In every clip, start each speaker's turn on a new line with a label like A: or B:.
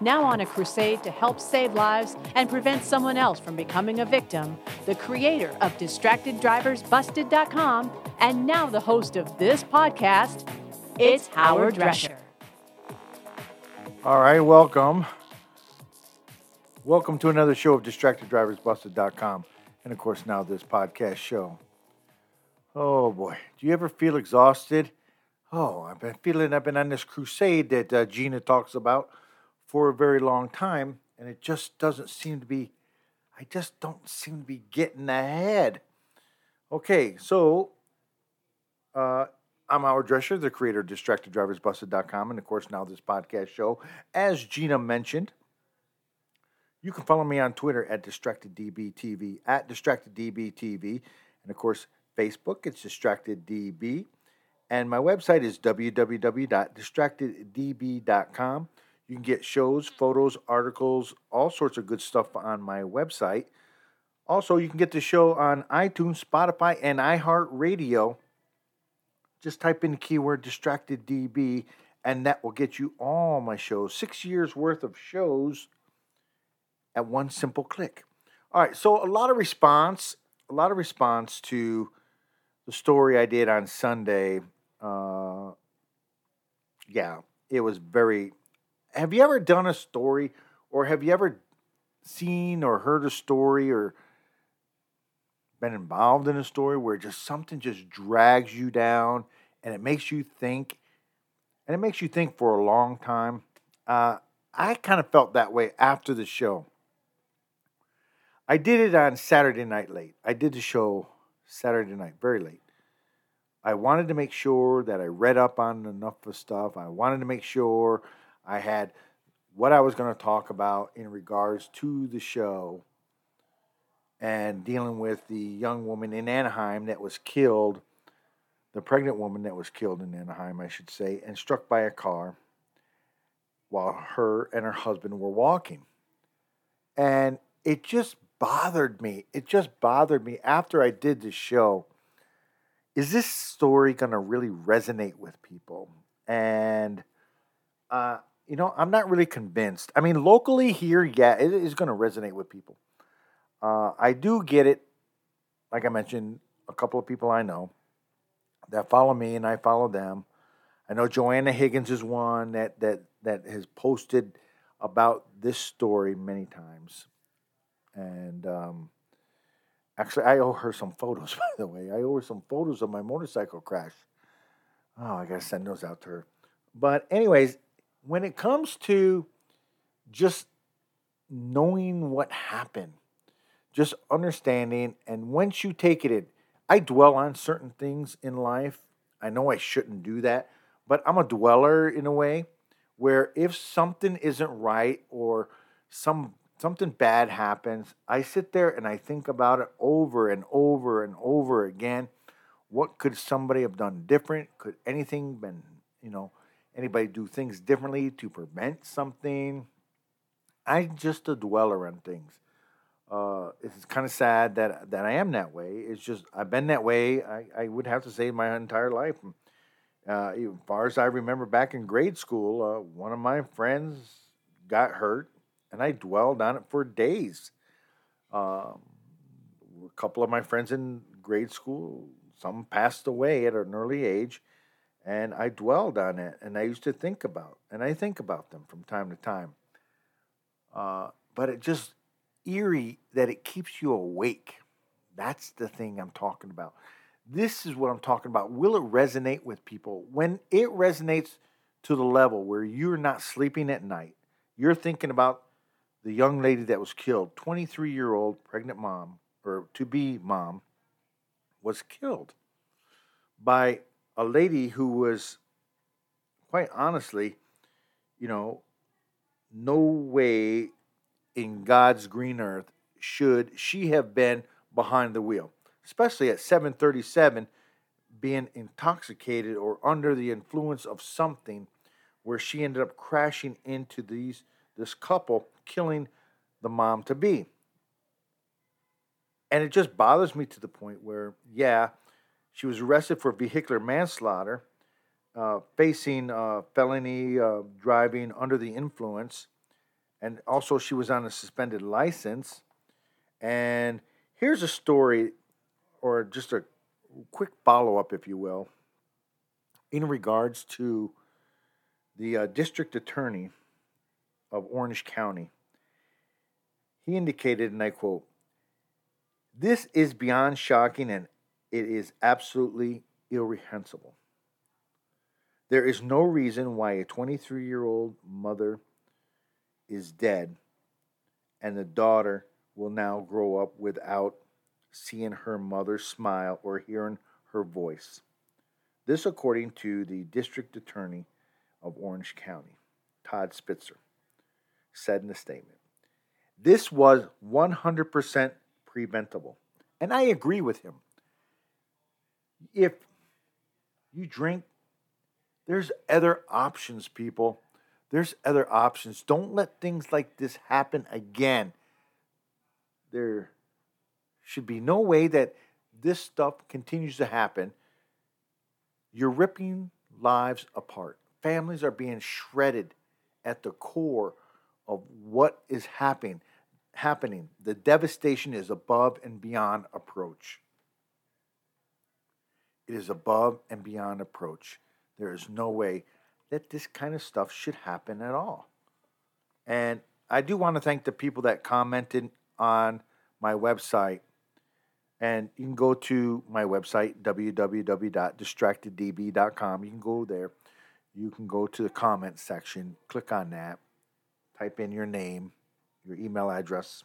A: Now on a crusade to help save lives and prevent someone else from becoming a victim, the creator of DistractedDriversBusted.com and now the host of this podcast, it's Howard Drescher.
B: All right, welcome. Welcome to another show of DistractedDriversBusted.com and, of course, now this podcast show. Oh boy, do you ever feel exhausted? Oh, I've been feeling I've been on this crusade that uh, Gina talks about for a very long time, and it just doesn't seem to be, I just don't seem to be getting ahead. Okay, so uh, I'm Howard Drescher, the creator of DistractedDriversBusted.com, and of course, now this podcast show. As Gina mentioned, you can follow me on Twitter at DistractedDBTV, at DistractedDBTV, and of course, Facebook, it's DistractedDB. And my website is www.distracteddb.com. You can get shows, photos, articles, all sorts of good stuff on my website. Also, you can get the show on iTunes, Spotify, and iHeartRadio. Just type in the keyword distracted DB, and that will get you all my shows. Six years worth of shows at one simple click. All right, so a lot of response, a lot of response to the story I did on Sunday. Uh, yeah, it was very. Have you ever done a story, or have you ever seen or heard a story, or been involved in a story where just something just drags you down and it makes you think, and it makes you think for a long time? Uh, I kind of felt that way after the show. I did it on Saturday night late. I did the show Saturday night, very late. I wanted to make sure that I read up on enough of stuff. I wanted to make sure I had what I was going to talk about in regards to the show and dealing with the young woman in Anaheim that was killed, the pregnant woman that was killed in Anaheim, I should say, and struck by a car while her and her husband were walking. And it just bothered me. It just bothered me after I did the show is this story going to really resonate with people? And, uh, you know, I'm not really convinced. I mean, locally here, yeah, it is going to resonate with people. Uh, I do get it. Like I mentioned, a couple of people I know that follow me, and I follow them. I know Joanna Higgins is one that that that has posted about this story many times, and um, Actually, I owe her some photos, by the way. I owe her some photos of my motorcycle crash. Oh, I got to send those out to her. But, anyways, when it comes to just knowing what happened, just understanding, and once you take it in, I dwell on certain things in life. I know I shouldn't do that, but I'm a dweller in a way where if something isn't right or some something bad happens, I sit there and I think about it over and over and over again. What could somebody have done different? Could anything been, you know, anybody do things differently to prevent something? I'm just a dweller on things. Uh, it's kind of sad that that I am that way. It's just I've been that way. I, I would have to say my entire life. Uh, as far as I remember, back in grade school, uh, one of my friends got hurt and I dwelled on it for days. Um, a couple of my friends in grade school, some passed away at an early age, and I dwelled on it, and I used to think about, and I think about them from time to time. Uh, but it just eerie that it keeps you awake. That's the thing I'm talking about. This is what I'm talking about. Will it resonate with people? When it resonates to the level where you're not sleeping at night, you're thinking about the young lady that was killed, 23 year old pregnant mom, or to be mom, was killed by a lady who was, quite honestly, you know, no way in God's green earth should she have been behind the wheel, especially at 737 being intoxicated or under the influence of something where she ended up crashing into these this couple killing the mom to be. And it just bothers me to the point where yeah, she was arrested for vehicular manslaughter, uh, facing uh, felony uh, driving under the influence, and also she was on a suspended license. And here's a story, or just a quick follow up, if you will, in regards to the uh, district attorney of Orange County. He indicated, and I quote, This is beyond shocking and it is absolutely irreprehensible. There is no reason why a 23 year old mother is dead and the daughter will now grow up without seeing her mother smile or hearing her voice. This, according to the district attorney of Orange County, Todd Spitzer, said in a statement. This was 100% preventable. And I agree with him if you drink, there's other options, people. There's other options. Don't let things like this happen again. There should be no way that this stuff continues to happen. You're ripping lives apart. Families are being shredded at the core of what is happening. Happening. The devastation is above and beyond approach. It is above and beyond approach. There is no way that this kind of stuff should happen at all. And I do want to thank the people that commented on my website. And you can go to my website, www.distracteddb.com. You can go there. You can go to the comment section, click on that, type in your name, your email address,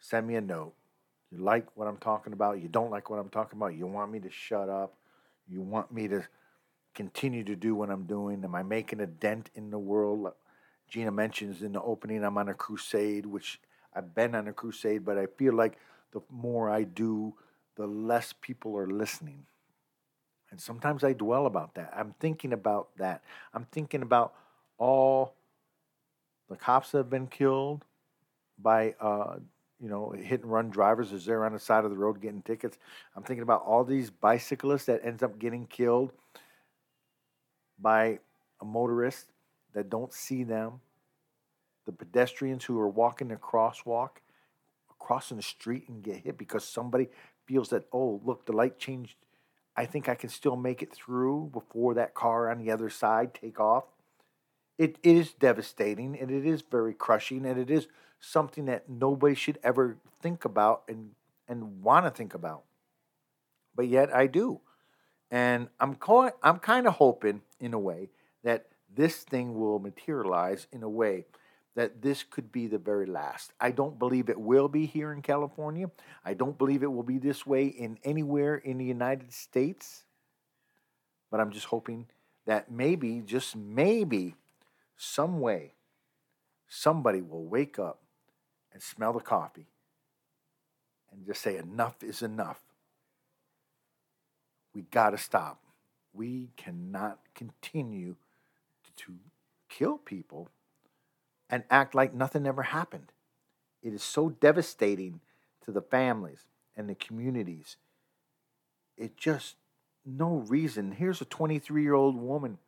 B: send me a note. You like what I'm talking about. You don't like what I'm talking about. You want me to shut up. You want me to continue to do what I'm doing. Am I making a dent in the world? Gina mentions in the opening I'm on a crusade, which I've been on a crusade, but I feel like the more I do, the less people are listening. And sometimes I dwell about that. I'm thinking about that. I'm thinking about all the cops that have been killed by uh, you know, hit and run drivers as they're on the side of the road getting tickets. I'm thinking about all these bicyclists that ends up getting killed by a motorist that don't see them. The pedestrians who are walking the crosswalk, crossing the street and get hit because somebody feels that, oh, look, the light changed. I think I can still make it through before that car on the other side take off. It, it is devastating and it is very crushing and it is something that nobody should ever think about and and want to think about. But yet I do. And I'm co- I'm kind of hoping in a way that this thing will materialize in a way that this could be the very last. I don't believe it will be here in California. I don't believe it will be this way in anywhere in the United States. But I'm just hoping that maybe, just maybe, some way, somebody will wake up and smell the coffee and just say, enough is enough. We got to stop. We cannot continue to kill people and act like nothing ever happened. It is so devastating to the families and the communities. It just, no reason. Here's a 23 year old woman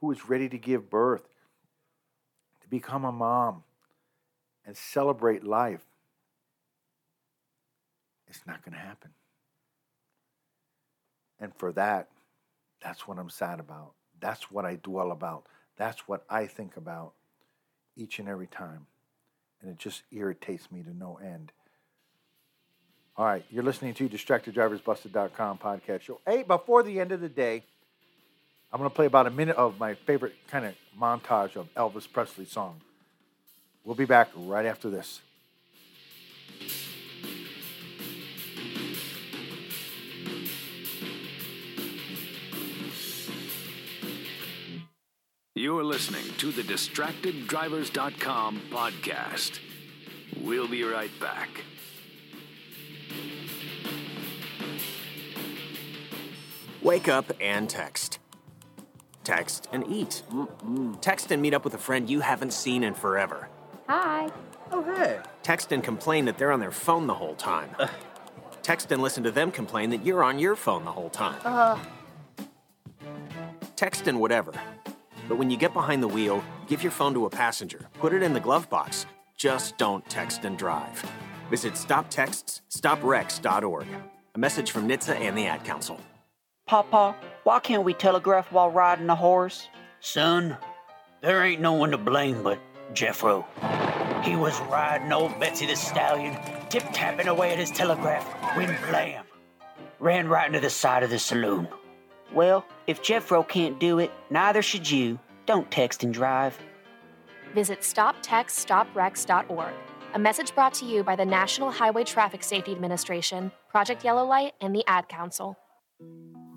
B: who is ready to give birth, to become a mom, and celebrate life, it's not going to happen. And for that, that's what I'm sad about. That's what I dwell about. That's what I think about each and every time. And it just irritates me to no end. All right, you're listening to DistractedDriversBusted.com podcast show. Hey, before the end of the day, I'm going to play about a minute of my favorite kind of montage of Elvis Presley song. We'll be back right after this.
C: You're listening to the DistractedDrivers.com podcast. We'll be right back.
D: Wake up and text. Text and eat. Text and meet up with a friend you haven't seen in forever.
E: Hi.
B: Oh, hey.
D: Text and complain that they're on their phone the whole time. Text and listen to them complain that you're on your phone the whole time.
E: Uh,
D: Text and whatever. But when you get behind the wheel, give your phone to a passenger. Put it in the glove box. Just don't text and drive. Visit stoptextsstopwrecks.org. A message from NHTSA and the Ad Council.
F: Papa, why can't we telegraph while riding a horse?
G: Son, there ain't no one to blame but Jeffro. He was riding old Betsy the Stallion, tip tapping away at his telegraph, when blam! Ran right into the side of the saloon.
F: Well, if Jeffro can't do it, neither should you. Don't text and drive.
E: visit stoptextsstopwrecks.org. A message brought to you by the National Highway Traffic Safety Administration, Project Yellow Light, and the Ad Council.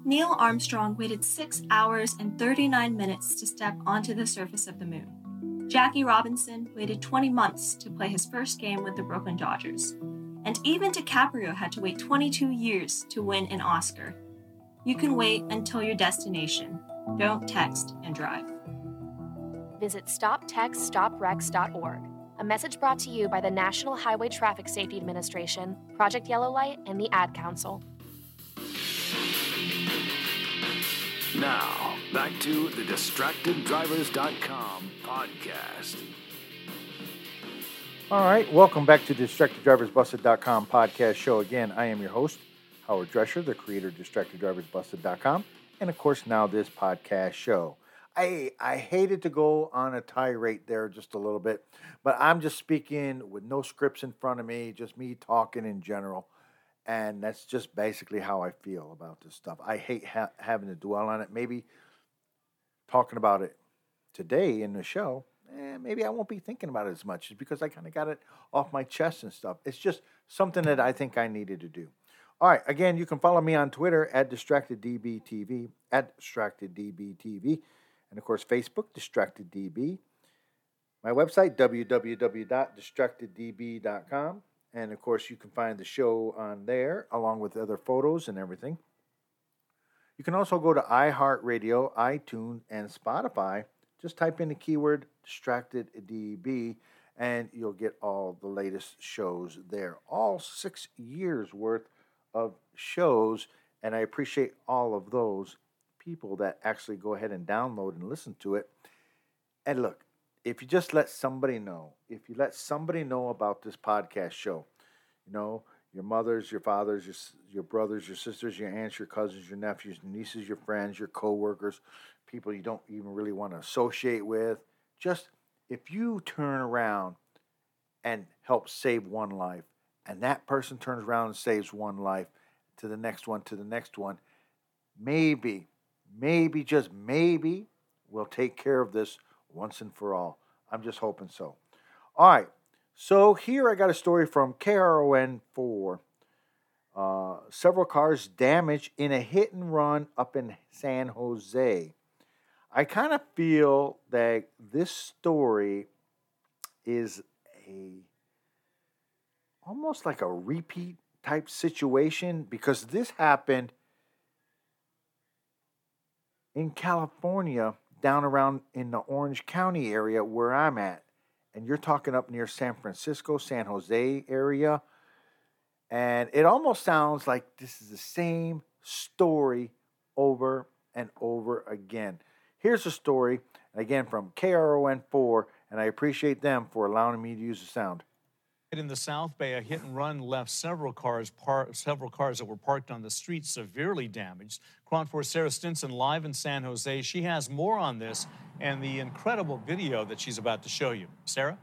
H: Neil Armstrong waited 6 hours and 39 minutes to step onto the surface of the moon. Jackie Robinson waited 20 months to play his first game with the Brooklyn Dodgers. And even DiCaprio had to wait 22 years to win an Oscar. You can wait until your destination. Don't text and drive.
E: Visit stoptextsstopwrecks.org. A message brought to you by the National Highway Traffic Safety Administration, Project Yellow Light, and the Ad Council.
C: Now, back to the DistractedDrivers.com podcast.
B: All right, welcome back to DistractedDriversBusted.com podcast show. Again, I am your host, Howard Drescher, the creator of DistractedDriversBusted.com, and of course, now this podcast show. I I hated to go on a tirade there just a little bit, but I'm just speaking with no scripts in front of me, just me talking in general, and that's just basically how I feel about this stuff. I hate ha- having to dwell on it. Maybe talking about it today in the show, eh, maybe I won't be thinking about it as much because I kind of got it off my chest and stuff. It's just something that I think I needed to do. All right, again, you can follow me on Twitter at DistractedDBTV, at DistractedDBTV, and of course, Facebook, DistractedDB. My website, www.distracteddb.com. And of course, you can find the show on there along with other photos and everything. You can also go to iHeartRadio, iTunes, and Spotify. Just type in the keyword DistractedDB and you'll get all the latest shows there. All six years worth of shows, and I appreciate all of those people that actually go ahead and download and listen to it. And look, if you just let somebody know, if you let somebody know about this podcast show, you know, your mothers, your fathers, your, your brothers, your sisters, your aunts, your cousins, your nephews, your nieces, your friends, your coworkers, people you don't even really want to associate with, just if you turn around and help save one life, and that person turns around and saves one life to the next one, to the next one, maybe, maybe, just maybe, we'll take care of this once and for all. I'm just hoping so. All right. So here I got a story from KRON 4. Uh, several cars damaged in a hit and run up in San Jose. I kind of feel that this story is a almost like a repeat type situation because this happened in California down around in the Orange County area where I'm at. And you're talking up near San Francisco, San Jose area. And it almost sounds like this is the same story over and over again. Here's a story, again from KRON4, and I appreciate them for allowing me to use the sound.
I: In the South Bay, a hit and run left several cars, par- several cars that were parked on the street severely damaged. 4 Sarah Stinson live in San Jose. She has more on this and the incredible video that she's about to show you. Sarah?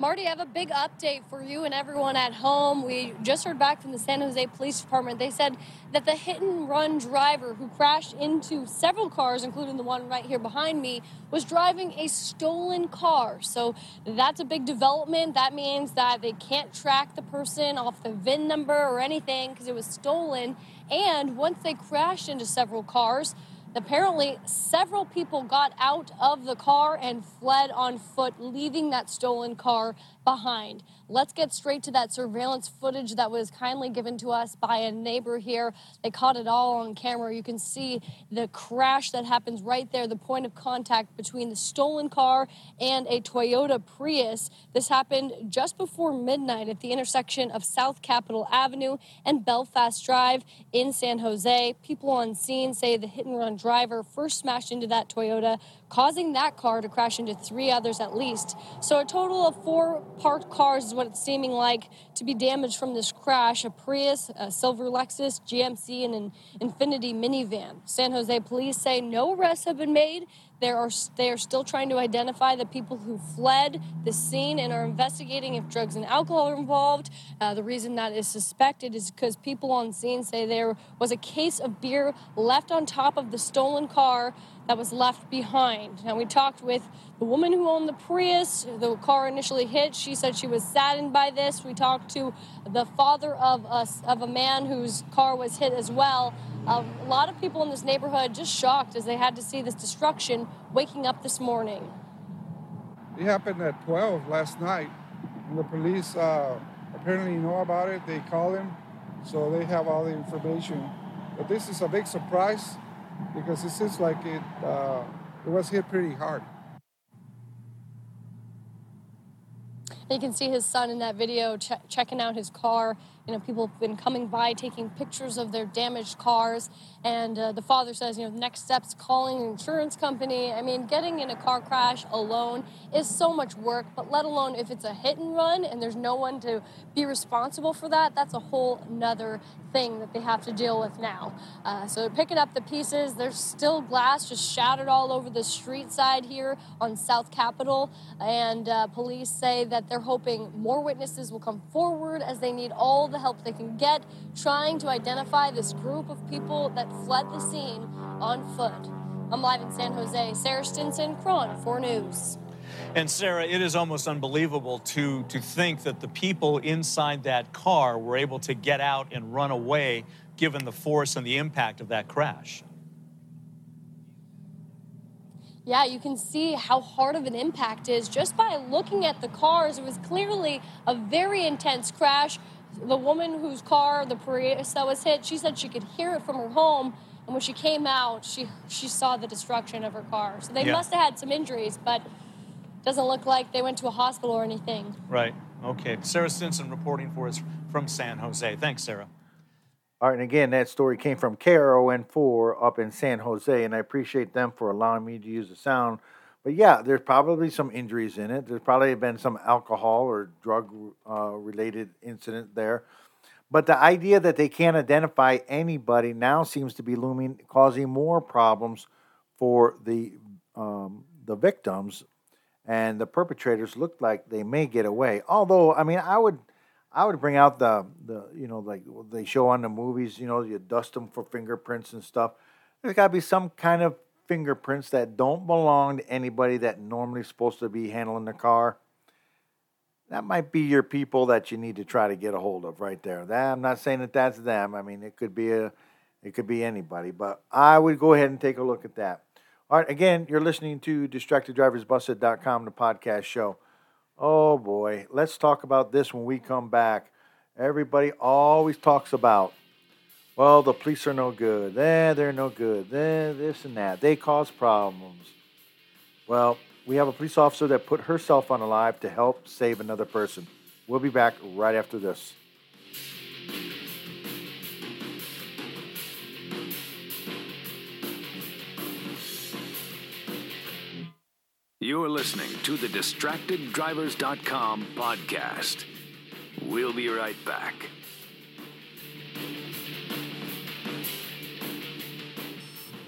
J: Marty, I have a big update for you and everyone at home. We just heard back from the San Jose Police Department. They said that the hit and run driver who crashed into several cars, including the one right here behind me, was driving a stolen car. So that's a big development. That means that they can't track the person off the VIN number or anything because it was stolen. And once they crashed into several cars, Apparently, several people got out of the car and fled on foot, leaving that stolen car behind. Let's get straight to that surveillance footage that was kindly given to us by a neighbor here. They caught it all on camera. You can see the crash that happens right there, the point of contact between the stolen car and a Toyota Prius. This happened just before midnight at the intersection of South Capitol Avenue and Belfast Drive in San Jose. People on scene say the hit and run driver first smashed into that Toyota, causing that car to crash into three others at least. So a total of four parked cars what it's seeming like to be damaged from this crash a Prius, a silver Lexus, GMC, and an Infiniti minivan. San Jose police say no arrests have been made. There are, they are still trying to identify the people who fled the scene and are investigating if drugs and alcohol are involved. Uh, the reason that is suspected is because people on scene say there was a case of beer left on top of the stolen car that was left behind. Now, we talked with the woman who owned the Prius, the car initially hit. She said she was saddened by this. We talked to the father of of a man whose car was hit as well. Uh, a lot of people in this neighborhood just shocked as they had to see this destruction waking up this morning.
K: It happened at 12 last night. And the police uh, apparently know about it. They call him, so they have all the information. But this is a big surprise because it seems like it, uh, it was hit pretty hard.
J: You can see his son in that video ch- checking out his car. You know, people have been coming by taking pictures of their damaged cars. And uh, the father says, you know, the next step's calling an insurance company. I mean, getting in a car crash alone is so much work, but let alone if it's a hit and run and there's no one to be responsible for that, that's a whole nother thing that they have to deal with now. Uh, so they're picking up the pieces. There's still glass just shattered all over the street side here on South Capitol. And uh, police say that they're hoping more witnesses will come forward as they need all the help they can get trying to identify this group of people that fled the scene on foot. I'm live in San Jose. Sarah Stinson, KRON 4 News.
I: And Sarah, it is almost unbelievable to, to think that the people inside that car were able to get out and run away given the force and the impact of that crash.
J: Yeah, you can see how hard of an impact is just by looking at the cars. It was clearly a very intense crash. The woman whose car, the Prius that was hit, she said she could hear it from her home. And when she came out, she she saw the destruction of her car. So they yeah. must have had some injuries, but doesn't look like they went to a hospital or anything.
I: Right. Okay. Sarah Stinson reporting for us from San Jose. Thanks, Sarah.
B: All right, and again, that story came from KRON4 up in San Jose, and I appreciate them for allowing me to use the sound. But yeah, there's probably some injuries in it. There's probably been some alcohol or drug uh, related incident there. But the idea that they can't identify anybody now seems to be looming, causing more problems for the um, the victims and the perpetrators look like they may get away. Although, I mean, I would, I would bring out the the you know like they show on the movies. You know, you dust them for fingerprints and stuff. There's got to be some kind of fingerprints that don't belong to anybody that normally supposed to be handling the car. That might be your people that you need to try to get a hold of right there. That I'm not saying that that's them. I mean, it could be a, it could be anybody. But I would go ahead and take a look at that. All right, again, you're listening to DistractedDriversBusted.com, the podcast show. Oh boy, let's talk about this when we come back. Everybody always talks about, well, the police are no good. Eh, they're no good. Eh, this and that. They cause problems. Well, we have a police officer that put herself on a live to help save another person. We'll be back right after this.
C: You're listening to the DistractedDrivers.com podcast. We'll be right back.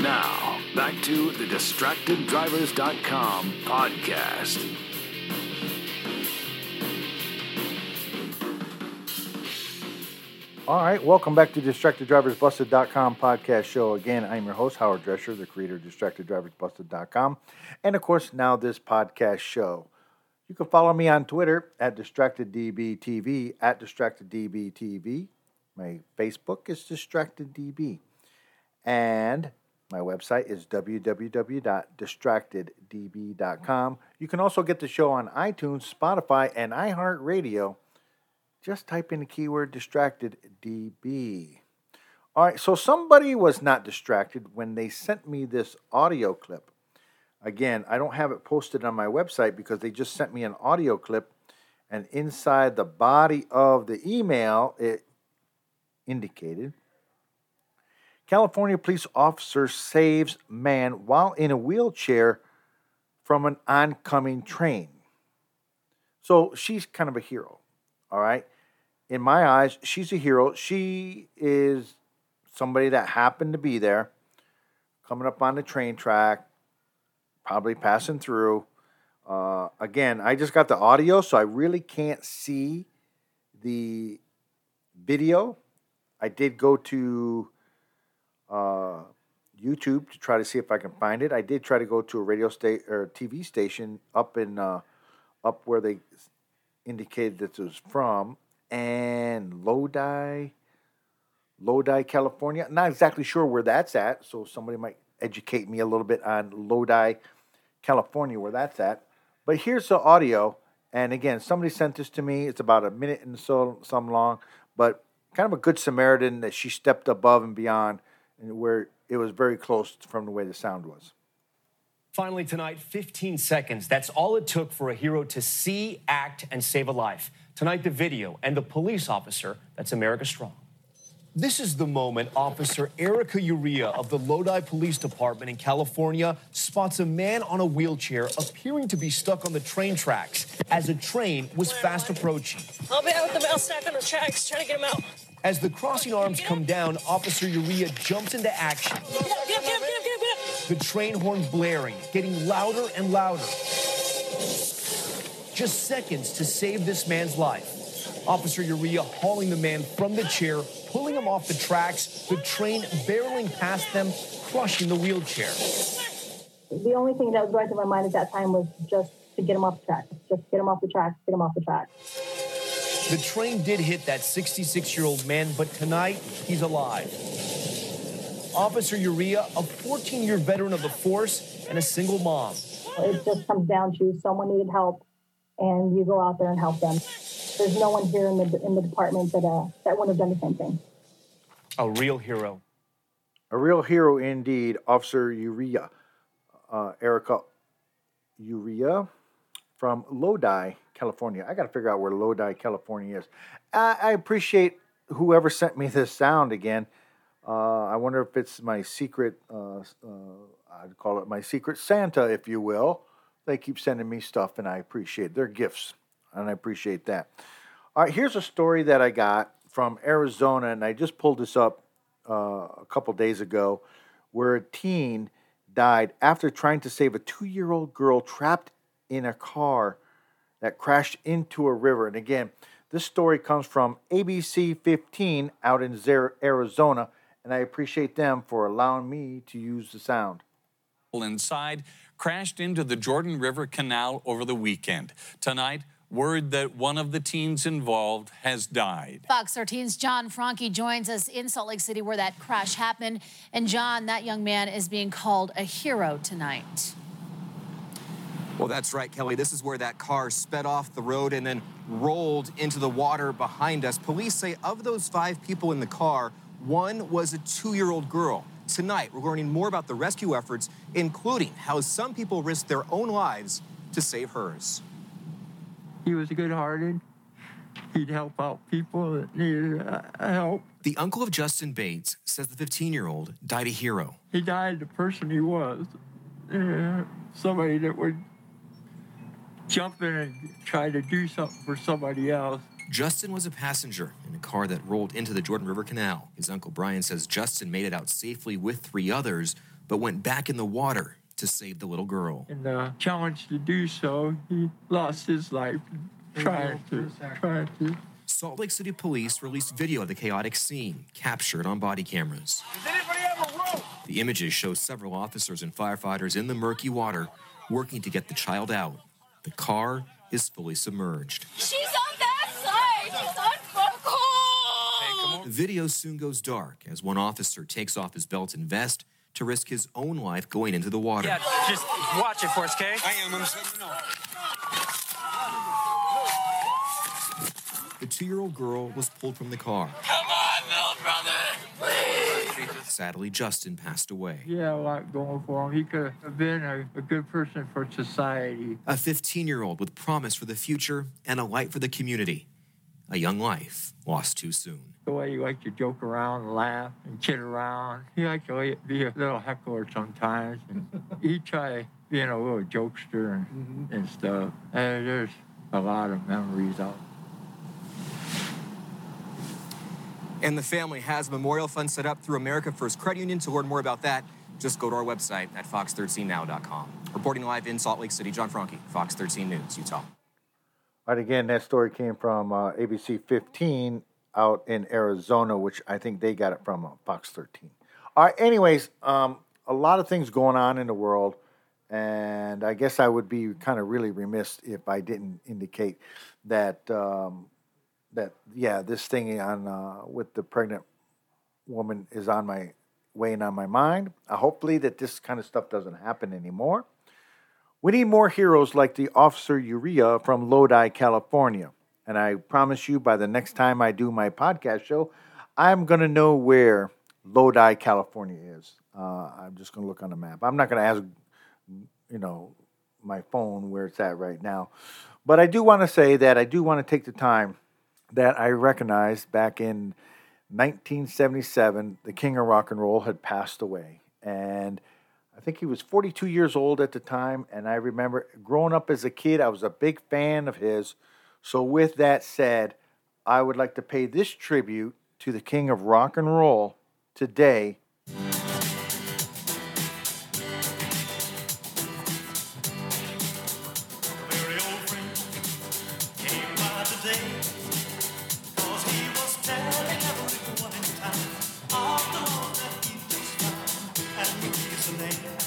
C: Now, back to the DistractedDrivers.com podcast.
B: All right, welcome back to DistractedDriversBusted.com podcast show. Again, I'm your host, Howard Drescher, the creator of DistractedDriversBusted.com, and of course, now this podcast show. You can follow me on Twitter at DistractedDBTV, at DistractedDBTV. My Facebook is DistractedDB. And my website is www.distracteddb.com. You can also get the show on iTunes, Spotify, and iHeartRadio. Just type in the keyword distracted DB. All right, so somebody was not distracted when they sent me this audio clip. Again, I don't have it posted on my website because they just sent me an audio clip, and inside the body of the email, it indicated California police officer saves man while in a wheelchair from an oncoming train. So she's kind of a hero, all right? In my eyes, she's a hero. She is somebody that happened to be there, coming up on the train track, probably passing through. Uh, again, I just got the audio, so I really can't see the video. I did go to uh, YouTube to try to see if I can find it. I did try to go to a radio state or TV station up in uh, up where they indicated that it was from, and Lodi, Lodi, California. Not exactly sure where that's at, so somebody might educate me a little bit on Lodi, California, where that's at. But here's the audio, and again, somebody sent this to me. It's about a minute and so some long, but kind of a good Samaritan that she stepped above and beyond, where it was very close from the way the sound was.
L: Finally, tonight, 15 seconds. That's all it took for a hero to see, act, and save a life. Tonight, the video and the police officer that's America Strong. This is the moment Officer Erica Uria of the Lodi Police Department in California spots a man on a wheelchair appearing to be stuck on the train tracks as a train was fast approaching.
M: I'll be out with the mouse stack on the tracks, trying to get him out.
L: As the crossing arms come down, Officer Uria jumps into action.
M: Get get get.
L: The train horn blaring, getting louder and louder. Just seconds to save this man's life. Officer Uria hauling the man from the chair, pulling him off the tracks, the train barreling past them, crushing the wheelchair.
N: The only thing that was going through my mind at that time was just to get him off the track. Just get him off the track, get him off the track.
L: The train did hit that 66 year old man, but tonight he's alive. Officer Uria, a 14 year veteran of the force and a single mom.
N: It just comes down to someone needed help, and you go out there and help them. There's no one here in the in the department that uh, that wouldn't have done the same thing.
L: A real hero.
B: A real hero indeed, Officer Uria, uh, Erica Uria from Lodi, California. I got to figure out where Lodi, California is. I, I appreciate whoever sent me this sound again. Uh, I wonder if it's my secret, uh, uh, I'd call it my secret Santa, if you will, they keep sending me stuff, and I appreciate their gifts, and I appreciate that. All right, here's a story that I got from Arizona, and I just pulled this up uh, a couple days ago, where a teen died after trying to save a two-year-old girl trapped in a car that crashed into a river. And again, this story comes from ABC 15 out in Arizona, and I appreciate them for allowing me to use the sound.
O: Inside crashed into the Jordan River Canal over the weekend. Tonight, word that one of the teens involved has died.
P: Fox 13's John Franke joins us in Salt Lake City where that crash happened. And John, that young man is being called a hero tonight.
D: Well, that's right, Kelly. This is where that car sped off the road and then rolled into the water behind us. Police say of those five people in the car, one was a two year old girl. Tonight, we're learning more about the rescue efforts, including how some people risked their own lives to save hers.
Q: He was good hearted. He'd help out people that needed uh, help.
D: The uncle of Justin Bates says the 15 year old died a hero.
Q: He died the person he was. Uh, somebody that would jump in and try to do something for somebody else.
D: Justin was a passenger in a car that rolled into the Jordan River Canal. His uncle Brian says Justin made it out safely with three others, but went back in the water to save the little girl.
Q: In the uh, challenge to do so, he lost his life trying to, trying to.
D: Salt Lake City police released video of the chaotic scene, captured on body cameras. The images show several officers and firefighters in the murky water working to get the child out. The car is fully submerged.
M: She's on that side. She's on
D: The video soon goes dark as one officer takes off his belt and vest to risk his own life going into the water.
R: Yeah, just watch it for us, okay?
S: I am. I'm setting
D: The two year old girl was pulled from the car.
M: Come on, little brother. Please.
D: Sadly, Justin passed away.
Q: He had a lot going for him. He could have been a, a good person for society.
D: A 15 year old with promise for the future and a light for the community. A young life lost too soon.
Q: The way he liked to joke around and laugh and kid around. He liked to be a little heckler sometimes. And he'd try being a little jokester and, mm-hmm. and stuff. And there's a lot of memories out
D: And the family has a memorial fund set up through America First Credit Union. To learn more about that, just go to our website at fox13now.com. Reporting live in Salt Lake City, John Franke, Fox 13 News, Utah.
B: All right, again, that story came from uh, ABC 15 out in Arizona, which I think they got it from uh, Fox 13. All right, anyways, um, a lot of things going on in the world, and I guess I would be kind of really remiss if I didn't indicate that um, that yeah, this thing on uh, with the pregnant woman is on my weighing on my mind. Uh, hopefully, that this kind of stuff doesn't happen anymore. We need more heroes like the Officer Uria from Lodi, California. And I promise you, by the next time I do my podcast show, I'm going to know where Lodi, California is. Uh, I'm just going to look on the map. I'm not going to ask, you know, my phone where it's at right now. But I do want to say that I do want to take the time that I recognized back in 1977, the king of rock and roll had passed away. And I think he was 42 years old at the time. And I remember growing up as a kid, I was a big fan of his. So, with that said, I would like to pay this tribute to the king of rock and roll today feeling